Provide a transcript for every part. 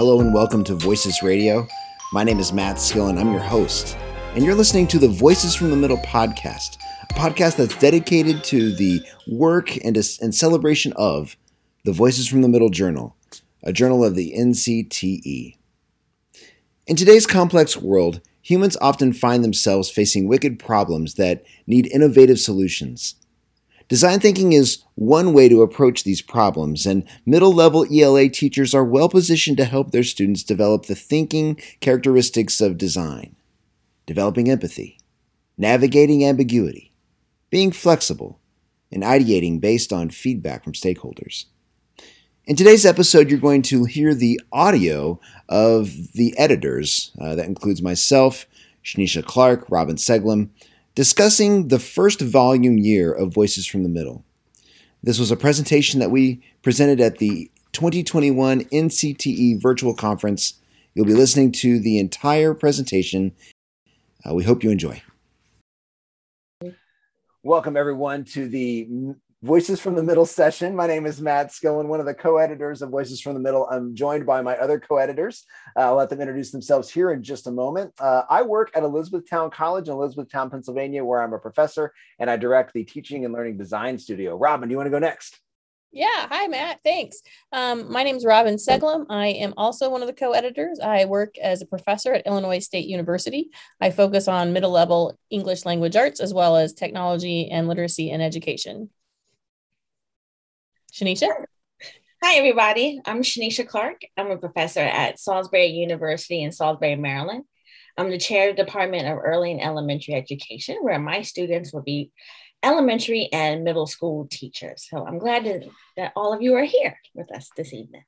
Hello and welcome to Voices Radio. My name is Matt Skillen and I'm your host. And you're listening to the Voices from the Middle podcast, a podcast that's dedicated to the work and, and celebration of the Voices from the Middle Journal, a journal of the NCTE. In today's complex world, humans often find themselves facing wicked problems that need innovative solutions. Design thinking is one way to approach these problems, and middle level ELA teachers are well positioned to help their students develop the thinking characteristics of design developing empathy, navigating ambiguity, being flexible, and ideating based on feedback from stakeholders. In today's episode, you're going to hear the audio of the editors. Uh, that includes myself, Shanetia Clark, Robyn Seglem, discussing the first volume year of Voices from the Middle. This was a presentation that we presented at the 2021 NCTE virtual conference. You'll be listening to the entire presentation. Uh, we hope you enjoy. Welcome, everyone, to the Voices from the Middle session. My name is Matt Skillen, one of the co-editors of Voices from the Middle. I'm joined by my other co-editors. Uh, I'll let them introduce themselves here in just a moment. Uh, I work at Elizabethtown College in Elizabethtown, Pennsylvania, where I'm a professor and I direct the Teaching and Learning Design Studio. Robyn, do you want to go next? Yeah, hi Matt. Thanks. Um, my name is Robyn Seglem. I am also one of the co-editors. I work as a professor at Illinois State University. I focus on middle level English language arts as well as technology and literacy and education. Shanetia? Hi, everybody. I'm Shanetia Clark. I'm a professor at Salisbury University in Salisbury, Maryland. I'm the chair of the Department of Early and Elementary Education, where my students will be elementary and middle school teachers. So I'm glad to, that all of you are here with us this evening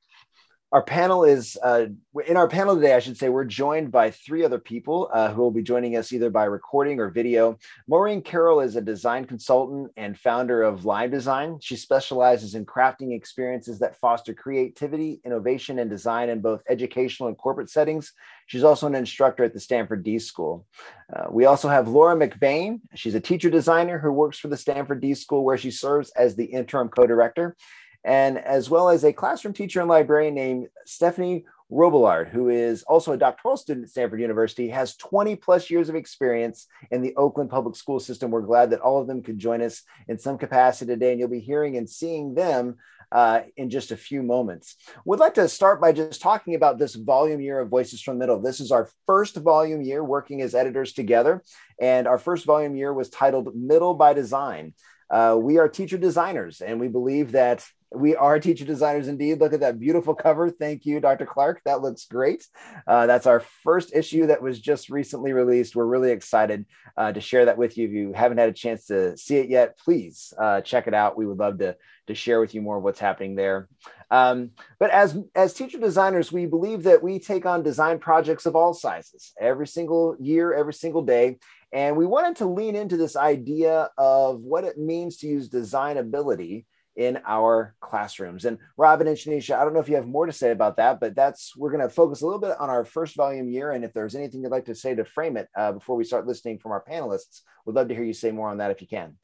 our panel is uh, in our panel today i should say we're joined by three other people uh, who will be joining us either by recording or video. Maureen carroll is a design consultant and founder of live design. She specializes in crafting experiences that foster creativity innovation and design in both educational and corporate settings. She's also an instructor at the stanford d school. Uh, we also have laura mcbain. She's a teacher designer who works for the stanford d school where she serves as the interim co-director and as well as a classroom teacher and librarian named Stephanie Robillard, who is also a doctoral student at Stanford University, has 20 plus years of experience in the Oakland public school system. We're glad that all of them could join us in some capacity today, and you'll be hearing and seeing them uh, in just a few moments. We'd like to start by just talking about this volume year of Voices from Middle. This is our first volume year working as editors together, and our first volume year was titled Middle by Design. Uh, we are teacher designers, and we believe that we are teacher designers indeed. Look at that beautiful cover. Thank you, Dr. Clark. That looks great. Uh, that's our first issue that was just recently released. We're really excited uh, to share that with you. If you haven't had a chance to see it yet, please uh, check it out. We would love to, to share with you more of what's happening there. Um, but as, as teacher designers, we believe that we take on design projects of all sizes every single year, every single day. And we wanted to lean into this idea of what it means to use designability in our classrooms. And Robyn and Shanetia, I don't know if you have more to say about that, but that's we're going to focus a little bit on our first volume year. And if there's anything you'd like to say to frame it uh, before we start listening from our panelists, we'd love to hear you say more on that if you can.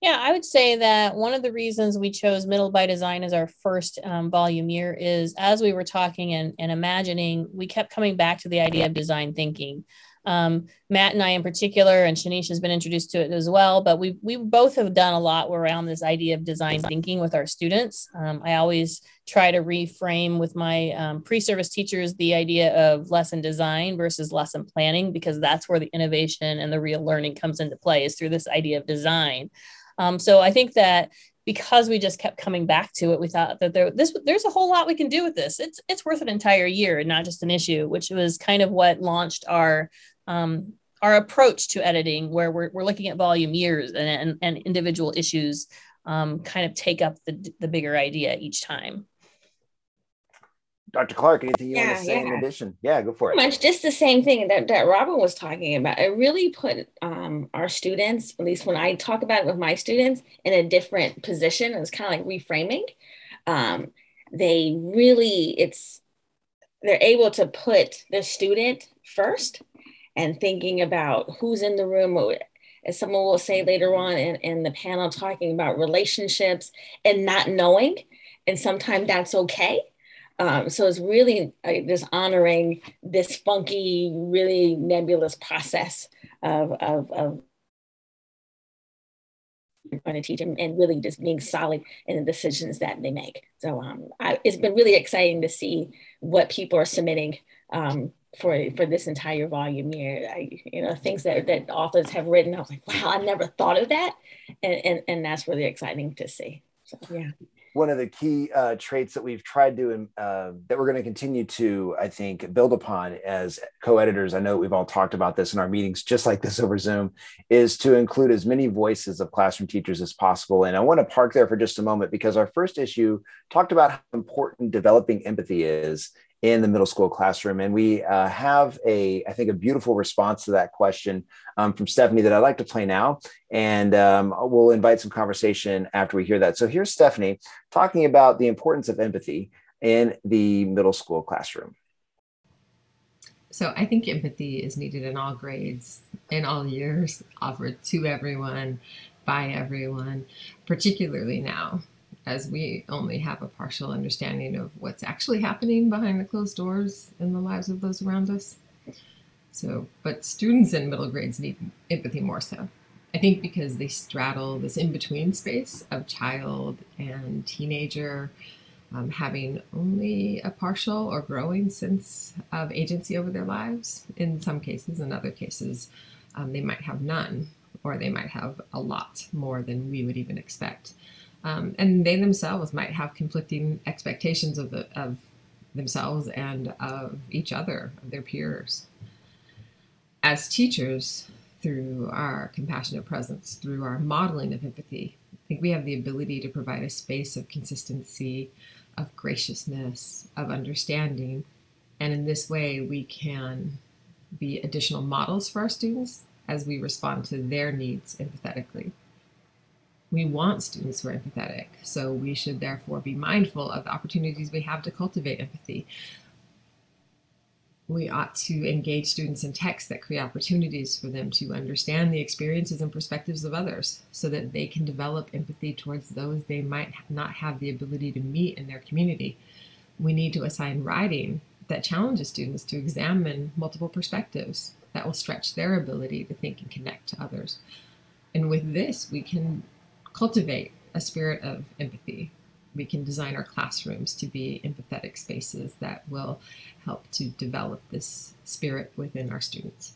Yeah, I would say that one of the reasons we chose Middle by Design as our first um, volume year is as we were talking and, and imagining, we kept coming back to the idea of design thinking. Um, Matt and I, in particular, and Shanish has been introduced to it as well. But we we both have done a lot around this idea of design thinking with our students. Um, I always try to reframe with my um, pre-service teachers the idea of lesson design versus lesson planning because that's where the innovation and the real learning comes into play is through this idea of design. Um, so I think that because we just kept coming back to it, we thought that there this there's a whole lot we can do with this. It's it's worth an entire year and not just an issue, which was kind of what launched our um, our approach to editing, where we're, we're looking at volume years and, and, and individual issues um, kind of take up the, the bigger idea each time. Dr. Clark, anything you yeah, want to say yeah. in addition? Yeah, go for it. Pretty much just the same thing that, that Robyn was talking about. It really put um, our students, at least when I talk about it with my students, in a different position. It's kind of like reframing. Um, they really, it's, they're able to put the student first and thinking about who's in the room as someone will say later on in, in the panel talking about relationships and not knowing and sometimes that's okay Um, so it's really uh, just honoring this funky, really nebulous process of, of, of going to teach them and really just being solid in the decisions that they make. So um, I, it's been really exciting to see what people are submitting um, for for this entire volume year. I, you know, things that, that authors have written, I was like, wow, I never thought of that. And, and, and that's really exciting to see. So, yeah one of the key uh, traits that we've tried to uh, that we're going to continue to i think build upon as co-editors i know we've all talked about this in our meetings just like this over zoom is to include as many voices of classroom teachers as possible and i want to park there for just a moment because our first issue talked about how important developing empathy is in the middle school classroom. And we uh, have a, I think, a beautiful response to that question um, from Stephanie that I'd like to play now. And um, we'll invite some conversation after we hear that. So here's Stephanie talking about the importance of empathy in the middle school classroom. So I think empathy is needed in all grades, in all years, offered to everyone, by everyone, particularly now as we only have a partial understanding of what's actually happening behind the closed doors in the lives of those around us. So, but students in middle grades need empathy more so. I think because they straddle this in between space of child and teenager, um, having only a partial or growing sense of agency over their lives. In some cases, in other cases, um, they might have none, or they might have a lot more than we would even expect. Um, and they themselves might have conflicting expectations of, the, of themselves and of each other, of their peers. As teachers, through our compassionate presence, through our modeling of empathy, I think we have the ability to provide a space of consistency, of graciousness, of understanding. And in this way, we can be additional models for our students as we respond to their needs empathetically we want students who are empathetic. So we should therefore be mindful of the opportunities we have to cultivate empathy. We ought to engage students in texts that create opportunities for them to understand the experiences and perspectives of others so that they can develop empathy towards those they might not have the ability to meet in their community. We need to assign writing that challenges students to examine multiple perspectives that will stretch their ability to think and connect to others. And with this, we can cultivate a spirit of empathy. We can design our classrooms to be empathetic spaces that will help to develop this spirit within our students.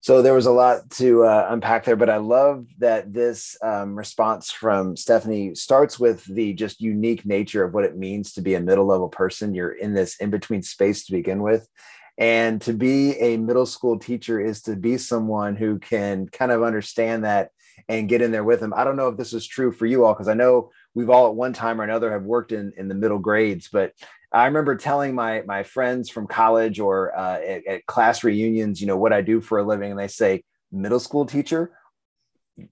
So there was a lot to uh, unpack there, but I love that this um, response from Stephanie starts with the just unique nature of what it means to be a middle level person. You're in this in between space to begin with. And to be a middle school teacher is to be someone who can kind of understand that and get in there with them. I don't know if this is true for you all, because I know we've all at one time or another have worked in, in the middle grades, but I remember telling my my friends from college or uh, at, at class reunions, you know, what I do for a living, and they say, middle school teacher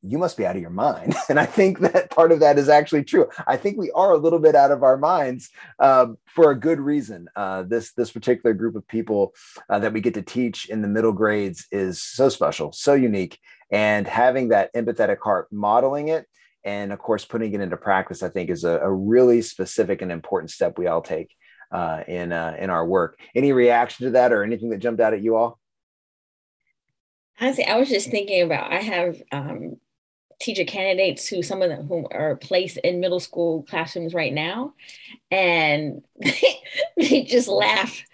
you must be out of your mind. And I think that part of that is actually true. I think we are a little bit out of our minds um, for a good reason. Uh, this this particular group of people uh, that we get to teach in the middle grades is so special, so unique, and having that empathetic heart, modeling it, and of course putting it into practice, I think is a, a really specific and important step we all take uh, in uh, in our work. Any reaction to that, or anything that jumped out at you all? Honestly, I was just thinking about I have um, teacher candidates who some of them who are placed in middle school classrooms right now, and they just laugh,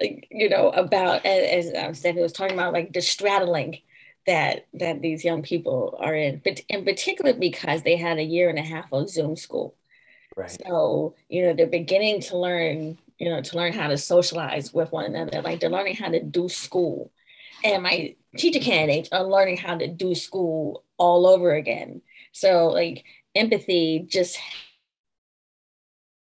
you know, about as, as um, Stephanie was talking about, like the straddling that that these young people are in, but in particular because they had a year and a half of Zoom school. Right. So you know they're beginning to learn, you know, to learn how to socialize with one another. Like they're learning how to do school and my teacher candidates are learning how to do school all over again. So like empathy just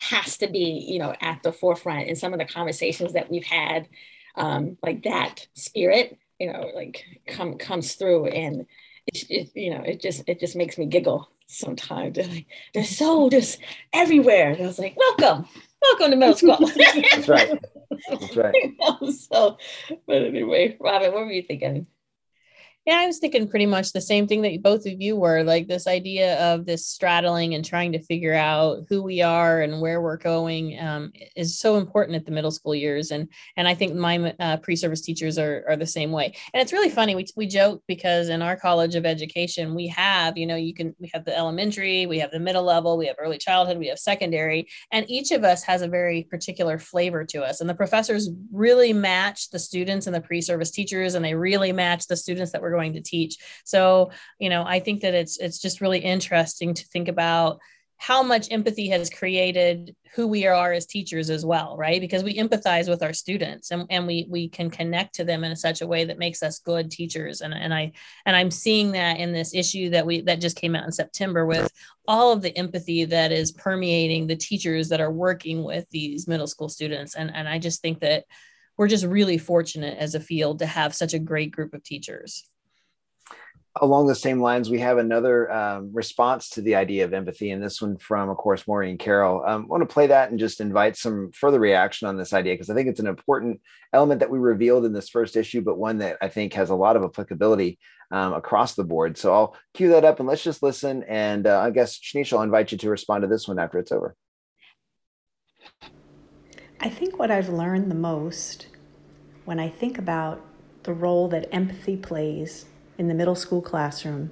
has to be, you know, at the forefront in some of the conversations that we've had. Um, like that spirit, you know, like come comes through, and it, it, you know, it just it just makes me giggle sometimes. They're like they're so just everywhere. And I was like, welcome, welcome to middle school. That's right. That's right. so, but anyway, Robyn, what were you thinking? Yeah, I was thinking pretty much the same thing that both of you were like this idea of this straddling and trying to figure out who we are and where we're going um, is so important at the middle school years. And and I think my uh, pre-service teachers are, are the same way. And it's really funny. We, we joke because in our college of education, we have, you know, you can, we have the elementary, we have the middle level, we have early childhood, we have secondary, and each of us has a very particular flavor to us. And the professors really match the students and the pre-service teachers, and they really match the students that we're going to teach. So, you know, I think that it's it's just really interesting to think about how much empathy has created who we are as teachers as well right? Because we empathize with our students and, and we we can connect to them in such a way that makes us good teachers. And, and i and i'm seeing that in this issue that we that just came out in september with all of the empathy that is permeating the teachers that are working with these middle school students. And and i just think that we're just really fortunate as a field to have such a great group of teachers along the same lines, we have another um, response to the idea of empathy, and this one from, of course, Maureen Carroll. Um, I want to play that and just invite some further reaction on this idea because I think it's an important element that we revealed in this first issue, but one that I think has a lot of applicability um, across the board. So I'll cue that up and let's just listen. And uh, I guess Shanice, I'll invite you to respond to this one after it's over. I think what I've learned the most when I think about the role that empathy plays in the middle school classroom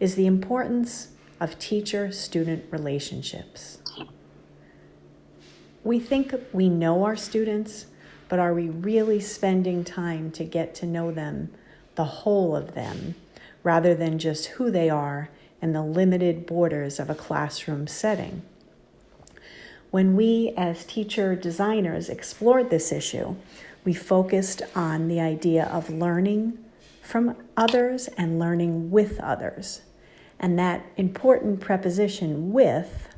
is the importance of teacher student relationships. We think we know our students, but are we really spending time to get to know them, the whole of them, rather than just who they are and the limited borders of a classroom setting? When we, as teacher designers, explored this issue, we focused on the idea of learning from others and learning with others. And that important preposition with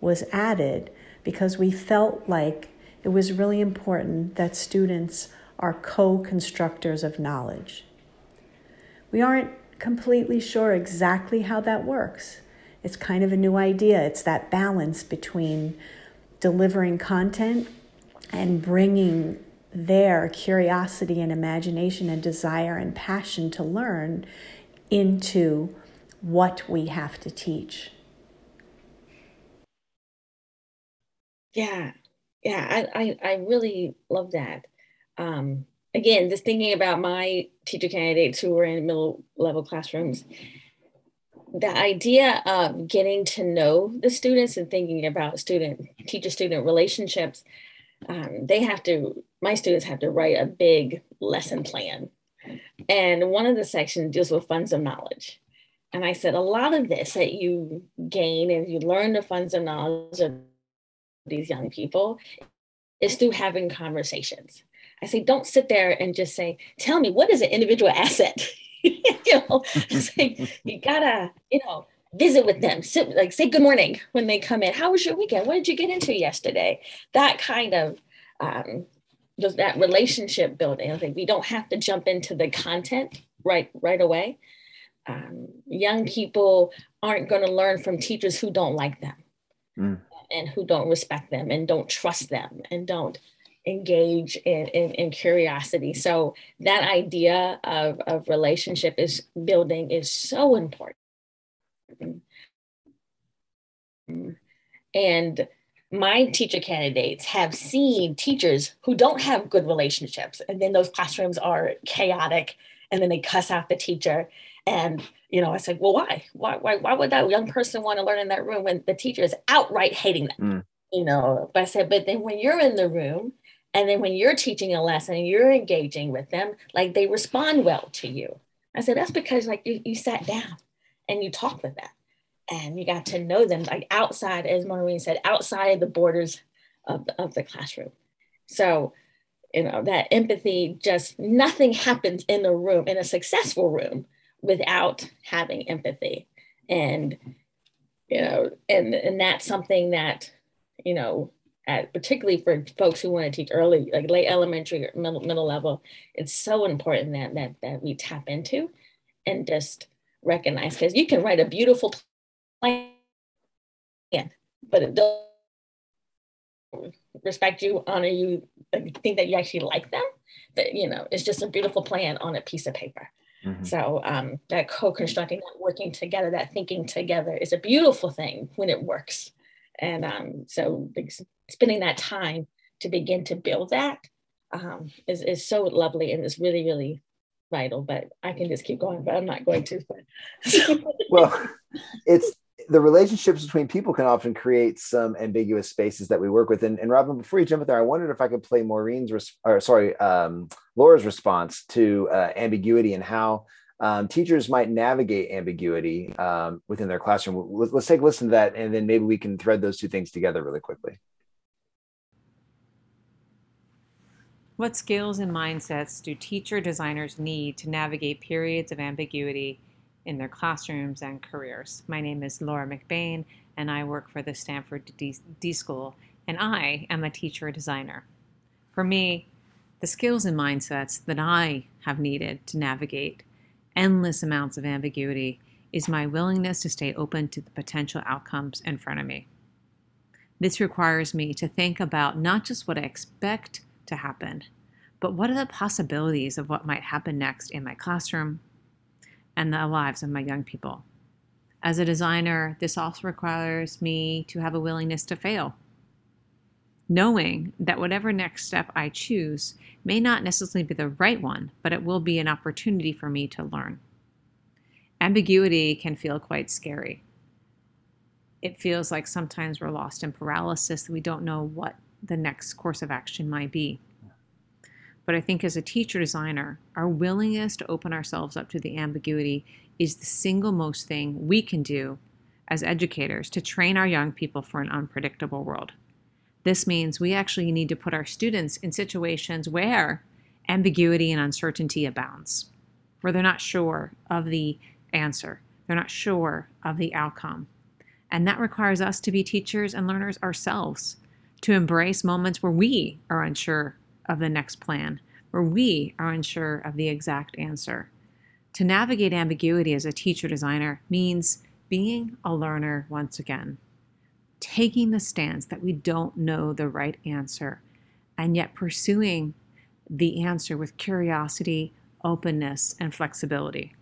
was added because we felt like it was really important that students are co constructors of knowledge. We aren't completely sure exactly how that works. It's kind of a new idea. It's that balance between delivering content and bringing their curiosity and imagination and desire and passion to learn into what we have to teach. Yeah, yeah, I, I, I really love that. Um, again, just thinking about my teacher candidates who were in middle level classrooms, the idea of getting to know the students and thinking about student teacher student relationships um, they have to, my students have to write a big lesson plan. And one of the sections deals with funds of knowledge. And I said, a lot of this that you gain and you learn the funds of knowledge of these young people is through having conversations. I say, don't sit there and just say, tell me, what is an individual asset? you know, say, you gotta, you know, visit with them, sit, like say good morning when they come in. How was your weekend? What did you get into yesterday? That kind of um, that relationship building. I think we don't have to jump into the content right right away. Um, young people aren't going to learn from teachers who don't like them mm. and who don't respect them and don't trust them and don't engage in, in, in, curiosity. So that idea of, of relationship is building is so important. And my teacher candidates have seen teachers who don't have good relationships, and then those classrooms are chaotic, and then they cuss out the teacher. And you know, I said, well, why? Why, why, why would that young person want to learn in that room when the teacher is outright hating them? Mm. You know, but I said, but then when you're in the room and then when you're teaching a lesson and you're engaging with them, like they respond well to you. I said, that's because like you, you sat down and you talk with them and you got to know them like outside, as Maureen said, outside the borders of the, of the classroom. So, you know, that empathy just nothing happens in a room, in a successful room, without having empathy. And, you know, and, and that's something that, you know, at, particularly for folks who want to teach early, like late elementary or middle, middle level, it's so important that, that, that we tap into and just recognize because you can write a beautiful plan, but it doesn't respect you, honor you, think that you actually like them. That you know, it's just a beautiful plan on a piece of paper. Mm-hmm. So um, that co-constructing, that working together, that thinking together is a beautiful thing when it works. And um, so spending that time to begin to build that um, is is so lovely and it's really, really vital. But I can just keep going, but I'm not going to. well, it's the relationships between people can often create some ambiguous spaces that we work with. And, and Robyn, before you jump in there, I wondered if I could play Maureen's, res- or sorry, um, Laura's response to uh, ambiguity and how um, teachers might navigate ambiguity um, within their classroom. Let's, let's take a listen to that, and then maybe we can thread those two things together really quickly. What skills and mindsets do teacher designers need to navigate periods of ambiguity in their classrooms and careers. My name is Laura McBain, and I work for the Stanford D, D School, and I am a teacher designer. For me, the skills and mindsets that I have needed to navigate endless amounts of ambiguity is my willingness to stay open to the potential outcomes in front of me. This requires me to think about not just what I expect to happen, but what are the possibilities of what might happen next in my classroom, and the lives of my young people. As a designer, this also requires me to have a willingness to fail. Knowing that whatever next step I choose may not necessarily be the right one, but it will be an opportunity for me to learn. Ambiguity can feel quite scary. It feels like sometimes we're lost in paralysis, we don't know what the next course of action might be. But I think as a teacher designer, our willingness to open ourselves up to the ambiguity is the single most thing we can do as educators to train our young people for an unpredictable world. This means we actually need to put our students in situations where ambiguity and uncertainty abounds, where they're not sure of the answer, they're not sure of the outcome. And that requires us to be teachers and learners ourselves, to embrace moments where we are unsure of the next plan, where we are unsure of the exact answer. To navigate ambiguity as a teacher designer means being a learner once again, taking the stance that we don't know the right answer, and yet pursuing the answer with curiosity, openness, and flexibility.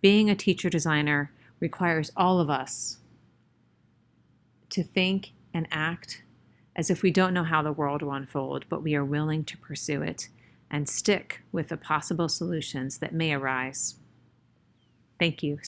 Being a teacher designer requires all of us to think and act as if we don't know how the world will unfold, but we are willing to pursue it and stick with the possible solutions that may arise. Thank you.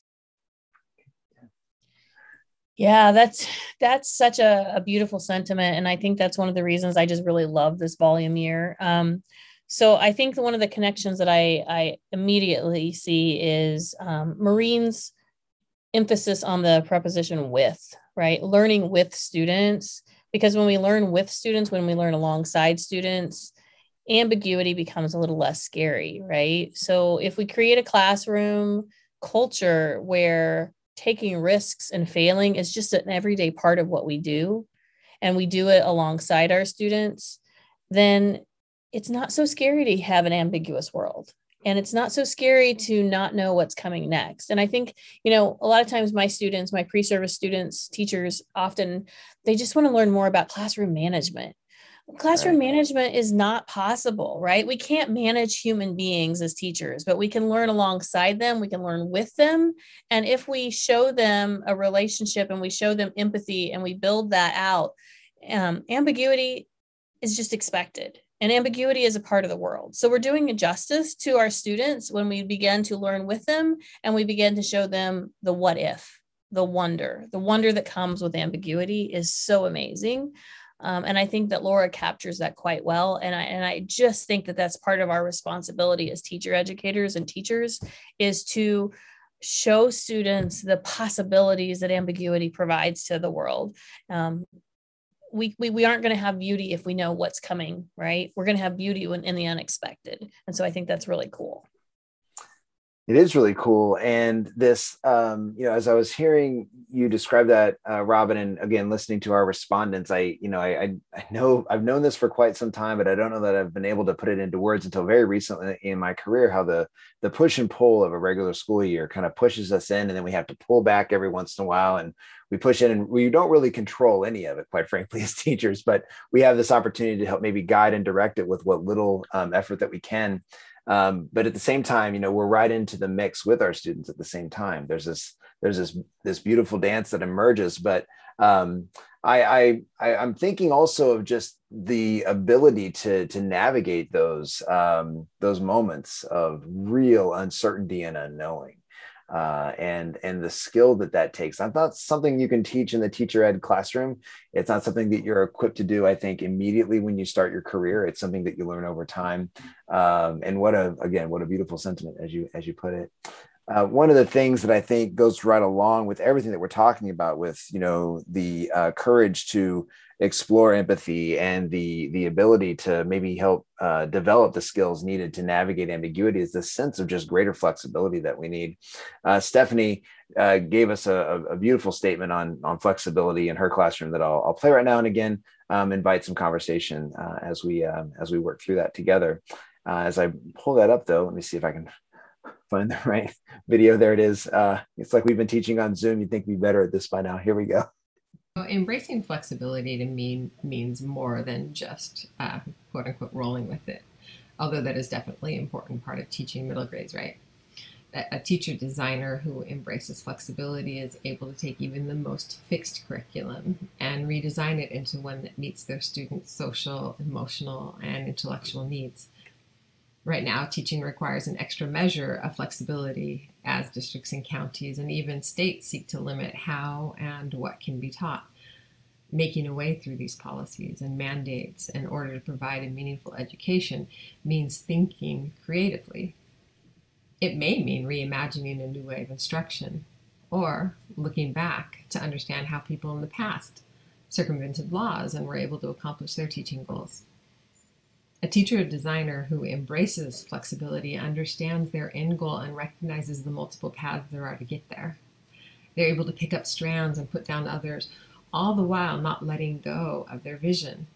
Yeah, that's that's such a, a, beautiful sentiment, and I think that's one of the reasons I just really love this volume year. Um, so I think one of the connections that I I immediately see is um, Maureen's emphasis on the preposition with, right? Learning with students because when we learn with students, when we learn alongside students, ambiguity becomes a little less scary, right? So if we create a classroom culture where taking risks and failing is just an everyday part of what we do, and we do it alongside our students, then it's not so scary to have an ambiguous world and it's not so scary to not know what's coming next. And i think you know a lot of times my students my pre-service students teachers often they just want to learn more about classroom management. Classroom right. management is not possible right? We can't manage human beings as teachers but we can learn alongside them we can learn with them. And if we show them a relationship and we show them empathy and we build that out um, ambiguity is just expected and ambiguity is a part of the world. So we're doing a justice to our students when we begin to learn with them and we begin to show them the what if, the wonder. The wonder that comes with ambiguity is so amazing. Um, and I think that Laura captures that quite well. And I, and I just think that that's part of our responsibility as teacher educators and teachers is to show students the possibilities that ambiguity provides to the world. Um, we, we, we aren't going to have beauty if we know what's coming, right? We're going to have beauty in, in the unexpected. And so I think that's really cool. It is really cool. And this, um, you know, as I was hearing you describe that, uh, Robyn, and again, listening to our respondents, I, you know, I, I, know I've known this for quite some time, but I don't know that I've been able to put it into words until very recently in my career, how the, the push and pull of a regular school year kind of pushes us in and then we have to pull back every once in a while. And we push in and we don't really control any of it, quite frankly, as teachers, but we have this opportunity to help maybe guide and direct it with what little um, effort that we can. Um, but at the same time you know we're right into the mix with our students at the same time. There's this there's this this beautiful dance that emerges but um, I, I, I am thinking also of just the ability to to navigate those um, those moments of real uncertainty and unknowing uh, and and the skill that that takes. That's not something you can teach in the teacher ed classroom. It's not something that you're equipped to do. I think immediately when you start your career, it's something that you learn over time. Um, and what a again, what a beautiful sentiment as you as you put it. Uh, one of the things that I think goes right along with everything that we're talking about, with you know the uh, courage to explore empathy and the the ability to maybe help uh, develop the skills needed to navigate ambiguity, is this sense of just greater flexibility that we need. Uh, Stephanie uh, gave us a, a, beautiful statement on on flexibility in her classroom that I'll, I'll play right now and again. Um, invite some conversation uh, as we um, as we work through that together. as I pull that up, though, let me see if I can find the right video. There it is. Uh, it's like we've been teaching on Zoom. You'd think we'd be better at this by now. Here we go. Embracing flexibility to me means more than just uh, quote unquote rolling with it, although that is definitely an important part of teaching middle grades, right? A teacher designer who embraces flexibility is able to take even the most fixed curriculum and redesign it into one that meets their students' social, emotional, and intellectual needs. Right now, teaching requires an extra measure of flexibility as districts and counties and even states seek to limit how and what can be taught. Making a way through these policies and mandates in order to provide a meaningful education means thinking creatively. It may mean reimagining a new way of instruction or looking back to understand how people in the past circumvented laws and were able to accomplish their teaching goals. A teacher designer who embraces flexibility understands their end goal and recognizes the multiple paths there are to get there. They're able to pick up strands and put down others, all the while not letting go of their vision.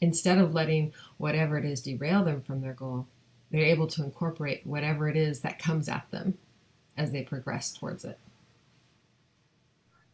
Instead of letting whatever it is derail them from their goal, they're able to incorporate whatever it is that comes at them as they progress towards it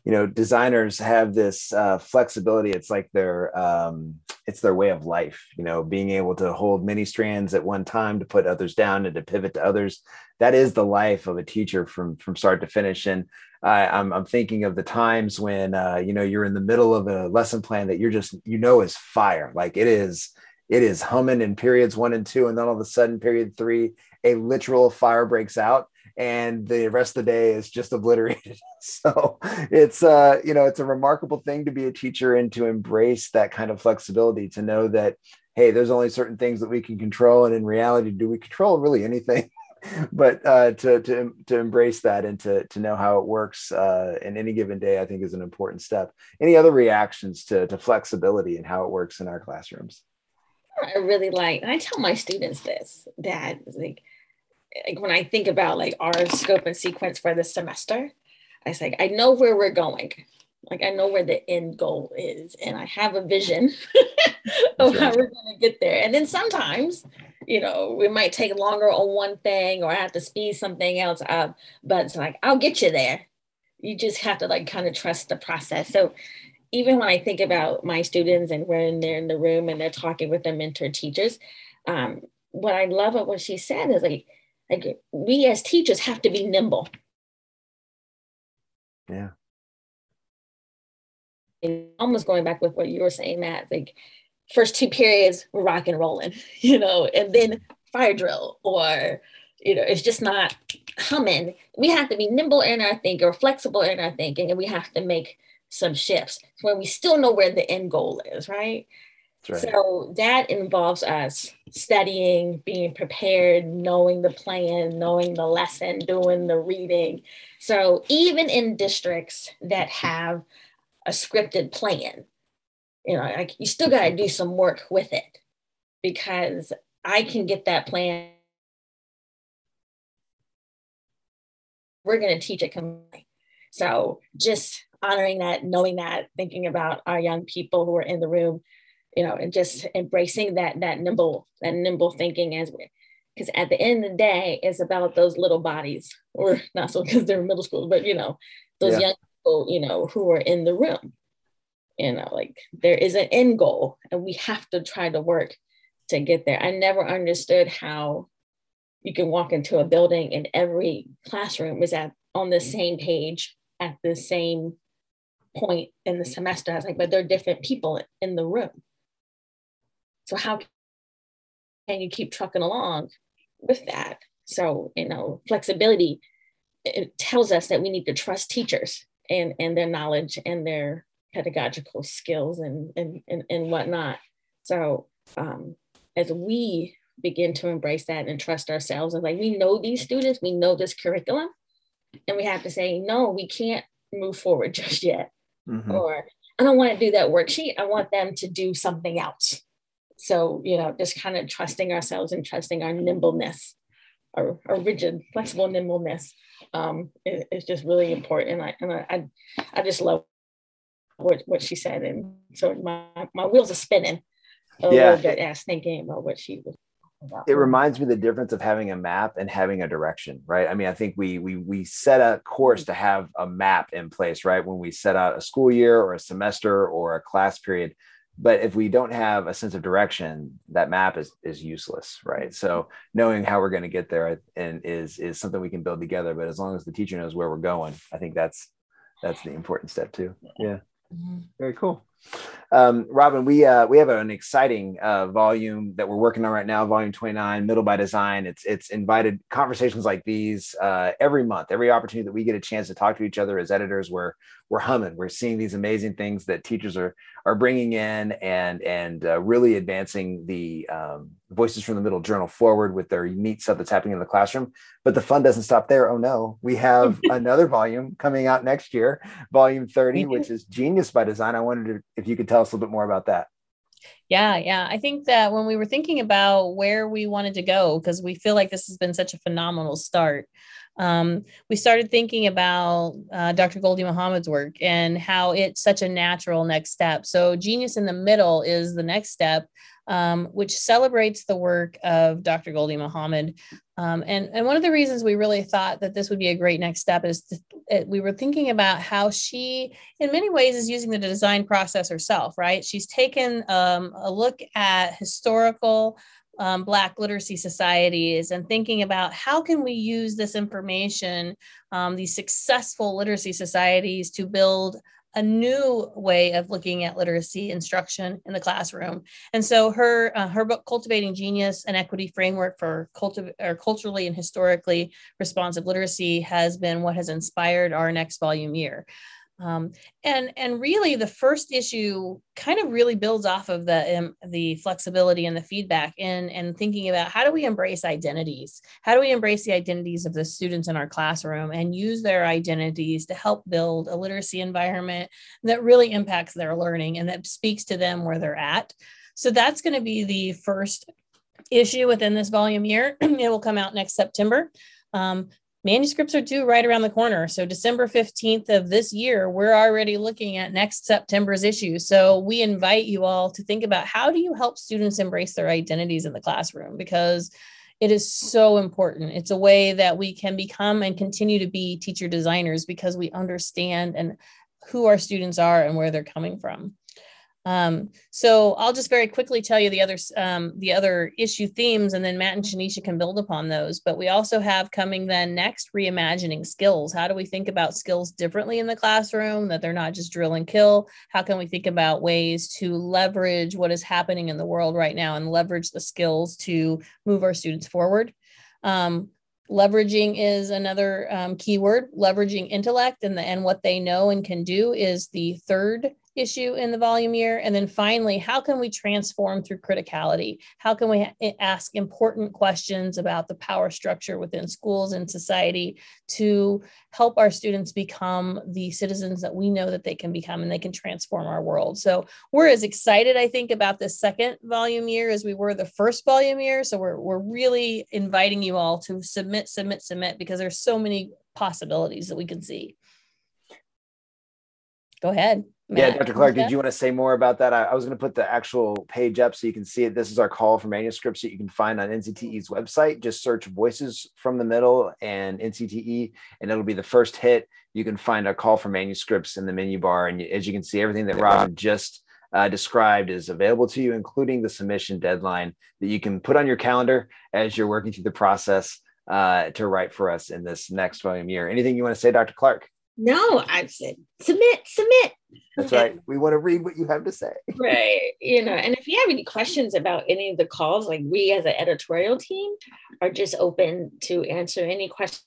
you know designers have this uh, flexibility. It's like their um, it's their way of life you know being able to hold many strands at one time to put others down and to pivot to others. That is the life of a teacher from from start to finish. And I'm, I'm thinking of the times when uh, you know you're in the middle of a lesson plan that you're just you know is fire. Like it is it is humming in periods one and two and then all of a sudden period three a literal fire breaks out and the rest of the day is just obliterated. so it's uh, you know, it's a remarkable thing to be a teacher and to embrace that kind of flexibility to know that hey, there's only certain things that we can control, and in reality, do we control really anything? but uh, to to to embrace that and to to know how it works uh, in any given day, I think is an important step. Any other reactions to to flexibility and how it works in our classrooms? I really like, and I tell my students this that like like when I think about like our scope and sequence for this semester, I say I know where we're going. Like I know where the end goal is, and I have a vision of how we're going to get there. And then sometimes, you know, we might take longer on one thing, or I have to speed something else up. But it's like I'll get you there. You just have to like kind of trust the process. So even when I think about my students and when they're in the room and they're talking with their mentor teachers, um, what I love of what she said is like like we as teachers have to be nimble. Yeah. And almost going back with what you were saying, Matt, like first two periods we're rock and rolling, you know, and then fire drill or you know, it's just not humming. We have to be nimble in our thinking or flexible in our thinking, and we have to make some shifts when we still know where the end goal is, right? Right. So that involves us studying, being prepared, knowing the plan, knowing the lesson, doing the reading. So even in districts that have a scripted plan, you know, like you still got to do some work with it because I can get that plan. We're going to teach it completely. So just honoring that, knowing that, thinking about our young people who are in the room you know, and just mm-hmm. embracing that that nimble that nimble mm-hmm. thinking as we because at the end of the day, it's about those little bodies, or not so because they're middle school, but you know, those yeah. young people, you know, who are in the room. You know, like there is an end goal, and we have to try to work to get there. I never understood how you can walk into a building and every classroom is at on the mm-hmm. same page at the same point in the semester. I was like, but they're different people in the room. So how can you keep trucking along with that? So, you know, flexibility, it tells us that we need to trust teachers and, and their knowledge and their pedagogical skills and, and, and, and whatnot. So um, as we begin to embrace that and trust ourselves, and like we know these students, we know this curriculum, and we have to say, no, we can't move forward just yet. Mm-hmm. Or I don't want to do that worksheet. I want them to do something else. So, you know, just kind of trusting ourselves and trusting our nimbleness, our, our rigid, flexible nimbleness um, is, is just really important. And I, and I, I just love what, what she said. And so my, my wheels are spinning a yeah. little bit as thinking about what she was talking about. it reminds me the difference of having a map and having a direction right i mean i think we we we set a course to have a map in place right when we set out a school year or a semester or a class period but if we don't have a sense of direction that map is is useless right? So knowing how we're going to get there and is is something we can build together but as long as the teacher knows where we're going i think that's that's the important step too. Yeah. Mm-hmm. very cool um, Robyn, we uh, we have an exciting uh, volume that we're working on right now, volume 29, Middle by Design. It's it's invited conversations like these uh, every month, every opportunity that we get a chance to talk to each other as editors. We're we're humming. We're seeing these amazing things that teachers are are bringing in and and uh, really advancing the um, Voices from the Middle Journal forward with their neat stuff that's happening in the classroom. But the fun doesn't stop there. Oh no, we have another volume coming out next year, volume 30, which is Genius by Design. I wanted to, if you could tell us a little bit more about that. Yeah, yeah. I think that when we were thinking about where we wanted to go, because we feel like this has been such a phenomenal start, um, we started thinking about uh, Dr. Gholdy Muhammad's work and how it's such a natural next step. So, Genius in the Middle is the next step, um, which celebrates the work of Dr. Gholdy Muhammad. Um, and, and one of the reasons we really thought that this would be a great next step is to, it, we were thinking about how she, in many ways, is using the design process herself, right? She's taken um, a look at historical um, Black literacy societies and thinking about how can we use this information, um, these successful literacy societies, to build a new way of looking at literacy instruction in the classroom. And so her uh, her book Cultivating Genius: An Equity Framework for Cultiv- or Culturally and Historically Responsive Literacy has been what has inspired our next volume year. Um, and and really the first issue kind of really builds off of the um, the flexibility and the feedback and and thinking about how do we embrace identities? How do we embrace the identities of the students in our classroom and use their identities to help build a literacy environment that really impacts their learning and that speaks to them where they're at? So that's going to be the first issue within this volume year. It will come out next september. Um, manuscripts are due right around the corner. So December 15th of this year, we're already looking at next September's issue. So we invite you all to think about how do you help students embrace their identities in the classroom because it is so important. It's a way that we can become and continue to be teacher designers because we understand and who our students are and where they're coming from. Um, so I'll just very quickly tell you the other um, the other issue themes, and then Matt and Shanetia can build upon those. But we also have coming then next reimagining skills. How do we think about skills differently in the classroom? That they're not just drill and kill. How can we think about ways to leverage what is happening in the world right now and leverage the skills to move our students forward? Um, leveraging is another um, keyword leveraging intellect and the and what they know and can do is the third issue in the volume year? And then finally, how can we transform through criticality? How can we ask important questions about the power structure within schools and society to help our students become the citizens that we know that they can become and they can transform our world? So we're as excited, I think, about the second volume year as we were the first volume year. So we're, we're really inviting you all to submit, submit, submit because there's so many possibilities that we can see. Go ahead. Matt, yeah, Dr. Clark, did you want to say more about that? I, I was going to put the actual page up so you can see it. This is our call for manuscripts that you can find on NCTE's website. Just search Voices from the Middle and NCTE, and it'll be the first hit. You can find our call for manuscripts in the menu bar. And as you can see, everything that Robyn just uh, described is available to you, including the submission deadline that you can put on your calendar as you're working through the process uh, to write for us in this next volume year. Anything you want to say, Dr. Clark? No, I said submit, submit. That's right. We want to read what you have to say. right. You know, and if you have any questions about any of the calls, like we as an editorial team are just open to answer any questions.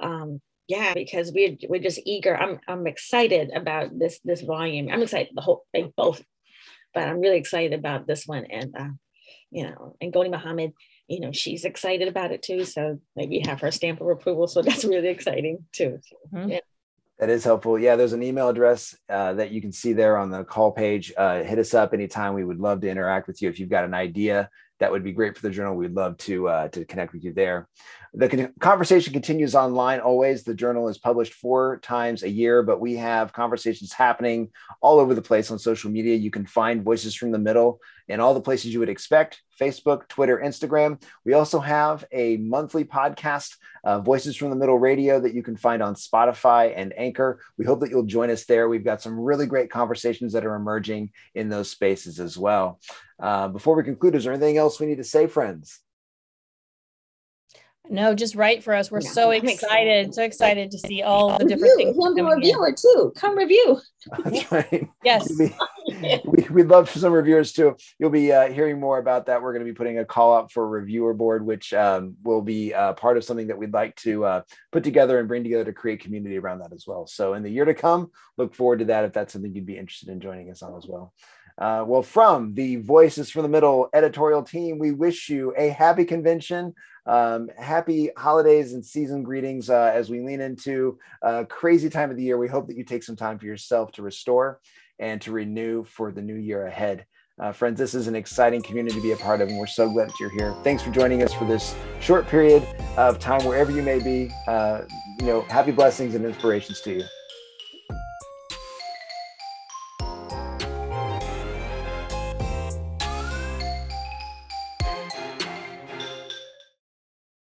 Um, yeah, because we're we're just eager. I'm I'm excited about this this volume. I'm excited the whole thing, both, but I'm really excited about this one. And uh, you know, and Gholdy Muhammad you know, she's excited about it too. So maybe have her stamp of approval. So that's really exciting too. So, mm-hmm. yeah. That is helpful. Yeah, there's an email address uh, that you can see there on the call page. Uh, hit us up anytime. We would love to interact with you. If you've got an idea that would be great for the journal, we'd love to uh, to connect with you there. The conversation continues online always. The journal is published four times a year, but we have conversations happening all over the place on social media. You can find Voices from the Middle in all the places you would expect Facebook, Twitter, Instagram. We also have a monthly podcast, uh, Voices from the Middle Radio, that you can find on Spotify and Anchor. We hope that you'll join us there. We've got some really great conversations that are emerging in those spaces as well. Uh, before we conclude, is there anything else we need to say, friends? No, just write for us. We're yeah, so excited, excited, so excited to see all the different things. Come to review it too. Come review. That's right. Yes. We, would love some reviewers too. You'll be uh, hearing more about that. We're going to be putting a call out for reviewer board, which um, will be uh, part of something that we'd like to uh, put together and bring together to create community around that as well. So in the year to come, look forward to that if that's something you'd be interested in joining us on as well. Uh, well, from the Voices from the Middle editorial team, we wish you a happy convention, um, happy holidays and season greetings uh, as we lean into a crazy time of the year. We hope that you take some time for yourself to restore and to renew for the new year ahead. Uh, friends, this is an exciting community to be a part of, and we're so glad that you're here. Thanks for joining us for this short period of time, wherever you may be. Uh, you know, happy blessings and inspirations to you.